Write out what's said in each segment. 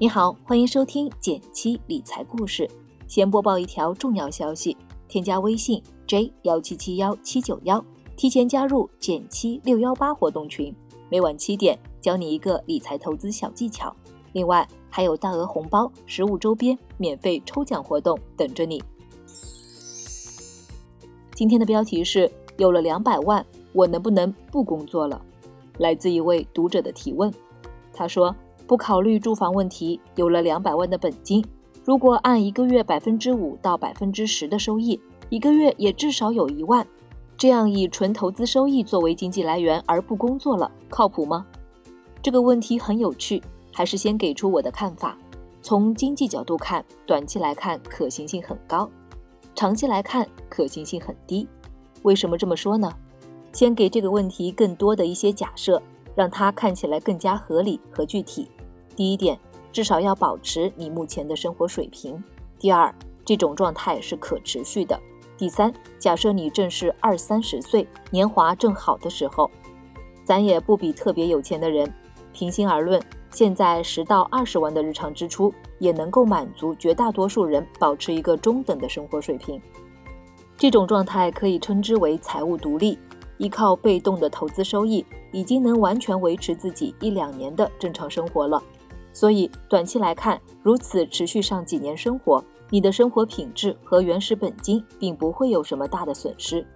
你好，欢迎收听减七理财故事。先播报一条重要消息：添加微信 j 幺七七幺七九幺，提前加入减七六幺八活动群，每晚七点教你一个理财投资小技巧。另外还有大额红包、实物周边、免费抽奖活动等着你。今天的标题是：有了两百万，我能不能不工作了？来自一位读者的提问，他说。不考虑住房问题，有了两百万的本金，如果按一个月百分之五到百分之十的收益，一个月也至少有一万。这样以纯投资收益作为经济来源而不工作了，靠谱吗？这个问题很有趣，还是先给出我的看法。从经济角度看，短期来看可行性很高，长期来看可行性很低。为什么这么说呢？先给这个问题更多的一些假设，让它看起来更加合理和具体。第一点，至少要保持你目前的生活水平。第二，这种状态是可持续的。第三，假设你正是二三十岁，年华正好的时候，咱也不比特别有钱的人。平心而论，现在十到二十万的日常支出也能够满足绝大多数人保持一个中等的生活水平。这种状态可以称之为财务独立，依靠被动的投资收益，已经能完全维持自己一两年的正常生活了。所以，短期来看，如此持续上几年生活，你的生活品质和原始本金并不会有什么大的损失。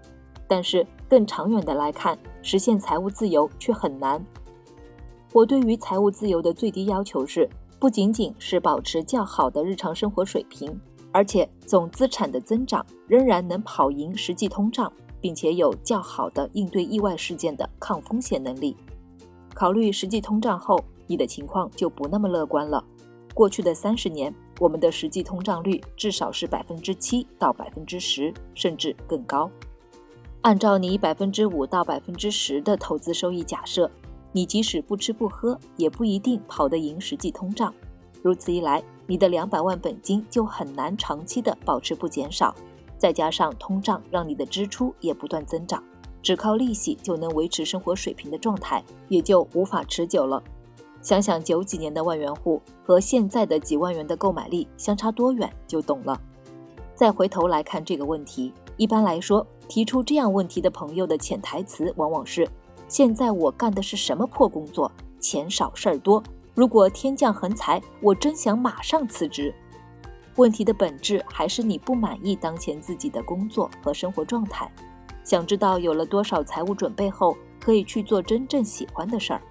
但是，更长远的来看，实现财务自由却很难。我对于财务自由的最低要求是，不仅仅是保持较好的日常生活水平，而且总资产的增长仍然能跑赢实际通胀，并且有较好的应对意外事件的抗风险能力。考虑实际通胀后。你的情况就不那么乐观了。过去的三十年，我们的实际通胀率至少是百分之七到百分之十，甚至更高。按照你百分之五到百分之十的投资收益假设，你即使不吃不喝，也不一定跑得赢实际通胀。如此一来，你的两百万本金就很难长期的保持不减少。再加上通胀让你的支出也不断增长，只靠利息就能维持生活水平的状态，也就无法持久了。想想九几年的万元户和现在的几万元的购买力相差多远，就懂了。再回头来看这个问题，一般来说，提出这样问题的朋友的潜台词往往是：现在我干的是什么破工作，钱少事儿多。如果天降横财，我真想马上辞职。问题的本质还是你不满意当前自己的工作和生活状态，想知道有了多少财务准备后，可以去做真正喜欢的事儿。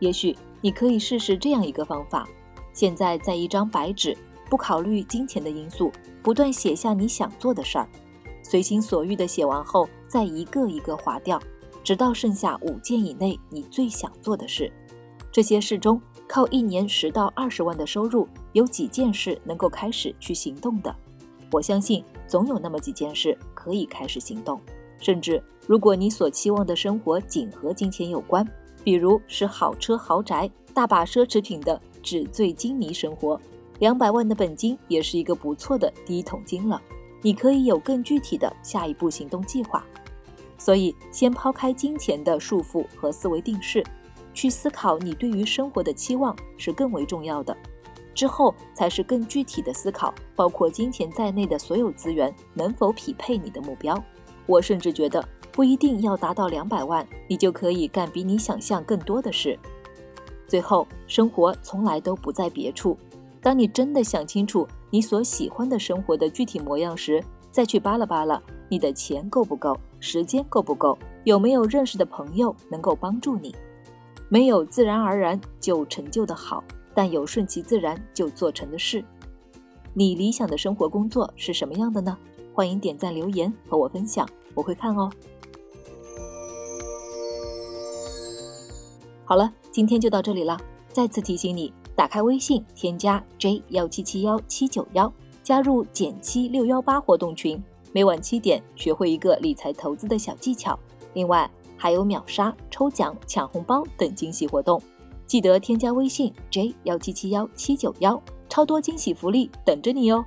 也许。你可以试试这样一个方法：现在在一张白纸，不考虑金钱的因素，不断写下你想做的事儿，随心所欲的写完后，再一个一个划掉，直到剩下五件以内你最想做的事。这些事中，靠一年十到二十万的收入，有几件事能够开始去行动的？我相信总有那么几件事可以开始行动。甚至，如果你所期望的生活仅和金钱有关，比如是好车豪宅、大把奢侈品的纸醉金迷生活，两百万的本金也是一个不错的第一桶金了。你可以有更具体的下一步行动计划。所以，先抛开金钱的束缚和思维定式，去思考你对于生活的期望是更为重要的。之后才是更具体的思考，包括金钱在内的所有资源能否匹配你的目标。我甚至觉得。不一定要达到两百万，你就可以干比你想象更多的事。最后，生活从来都不在别处。当你真的想清楚你所喜欢的生活的具体模样时，再去扒拉扒拉，你的钱够不够，时间够不够，有没有认识的朋友能够帮助你？没有自然而然就成就的好，但有顺其自然就做成的事。你理想的生活工作是什么样的呢？欢迎点赞留言和我分享，我会看哦。好了，今天就到这里了。再次提醒你，打开微信，添加 j 幺七七幺七九幺，加入减七六幺八活动群，每晚七点学会一个理财投资的小技巧。另外还有秒杀、抽奖、抢红包等惊喜活动，记得添加微信 j 幺七七幺七九幺，超多惊喜福利等着你哟。